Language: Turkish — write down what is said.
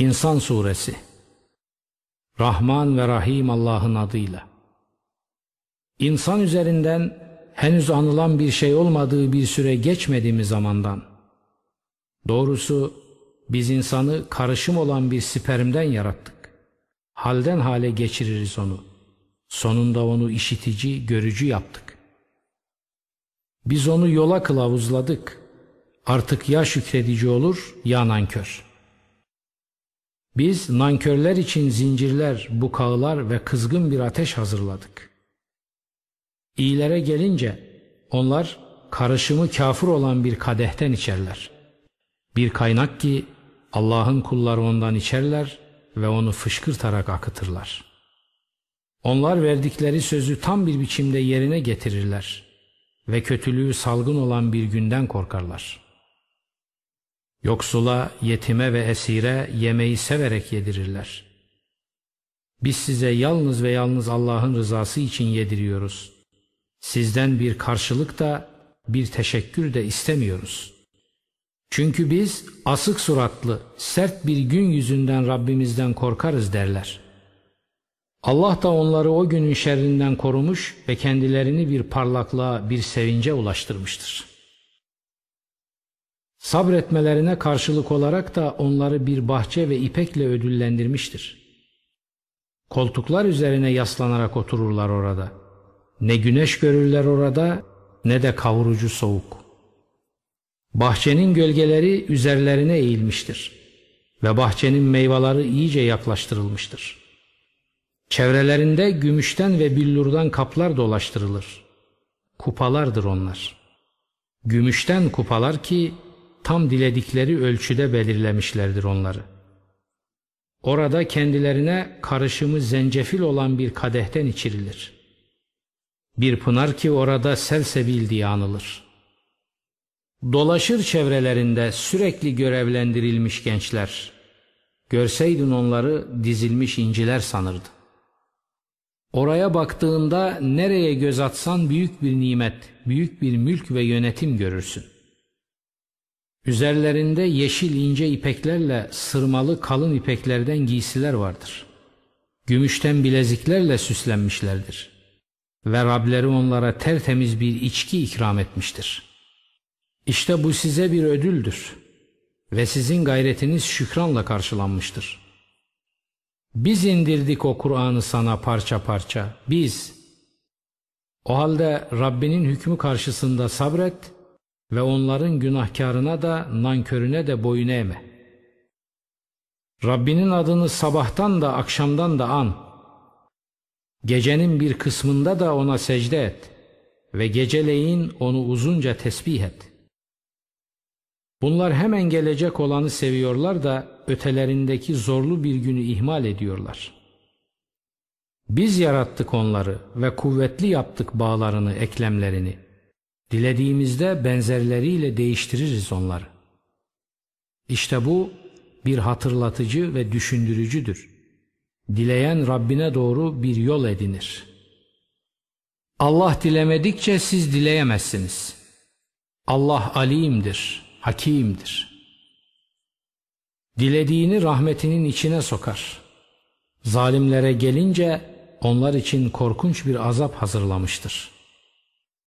İnsan Suresi Rahman ve Rahim Allah'ın adıyla İnsan üzerinden henüz anılan bir şey olmadığı bir süre geçmedi mi zamandan? Doğrusu biz insanı karışım olan bir spermden yarattık. Halden hale geçiririz onu. Sonunda onu işitici, görücü yaptık. Biz onu yola kılavuzladık. Artık ya şükredici olur ya nankör.'' Biz nankörler için zincirler, bukağılar ve kızgın bir ateş hazırladık. İyilere gelince onlar karışımı kafir olan bir kadehten içerler. Bir kaynak ki Allah'ın kulları ondan içerler ve onu fışkırtarak akıtırlar. Onlar verdikleri sözü tam bir biçimde yerine getirirler ve kötülüğü salgın olan bir günden korkarlar.'' Yoksula, yetime ve esire yemeği severek yedirirler. Biz size yalnız ve yalnız Allah'ın rızası için yediriyoruz. Sizden bir karşılık da bir teşekkür de istemiyoruz. Çünkü biz asık suratlı, sert bir gün yüzünden Rabbimizden korkarız derler. Allah da onları o günün şerrinden korumuş ve kendilerini bir parlaklığa, bir sevince ulaştırmıştır.'' Sabretmelerine karşılık olarak da onları bir bahçe ve ipekle ödüllendirmiştir. Koltuklar üzerine yaslanarak otururlar orada. Ne güneş görürler orada ne de kavurucu soğuk. Bahçenin gölgeleri üzerlerine eğilmiştir ve bahçenin meyveleri iyice yaklaştırılmıştır. Çevrelerinde gümüşten ve billurdan kaplar dolaştırılır. Kupalardır onlar. Gümüşten kupalar ki tam diledikleri ölçüde belirlemişlerdir onları. Orada kendilerine karışımı zencefil olan bir kadehten içirilir. Bir pınar ki orada selsebil diye anılır. Dolaşır çevrelerinde sürekli görevlendirilmiş gençler. Görseydin onları dizilmiş inciler sanırdı. Oraya baktığında nereye göz atsan büyük bir nimet, büyük bir mülk ve yönetim görürsün. Üzerlerinde yeşil ince ipeklerle sırmalı kalın ipeklerden giysiler vardır. Gümüşten bileziklerle süslenmişlerdir. Ve Rableri onlara tertemiz bir içki ikram etmiştir. İşte bu size bir ödüldür. Ve sizin gayretiniz şükranla karşılanmıştır. Biz indirdik o Kur'an'ı sana parça parça. Biz. O halde Rabbinin hükmü karşısında sabret ve onların günahkarına da nankörüne de boyun eğme. Rabbinin adını sabahtan da akşamdan da an. Gecenin bir kısmında da ona secde et ve geceleyin onu uzunca tesbih et. Bunlar hemen gelecek olanı seviyorlar da ötelerindeki zorlu bir günü ihmal ediyorlar. Biz yarattık onları ve kuvvetli yaptık bağlarını, eklemlerini.'' Dilediğimizde benzerleriyle değiştiririz onları. İşte bu bir hatırlatıcı ve düşündürücüdür. Dileyen Rabbine doğru bir yol edinir. Allah dilemedikçe siz dileyemezsiniz. Allah alimdir, hakimdir. Dilediğini rahmetinin içine sokar. Zalimlere gelince onlar için korkunç bir azap hazırlamıştır.''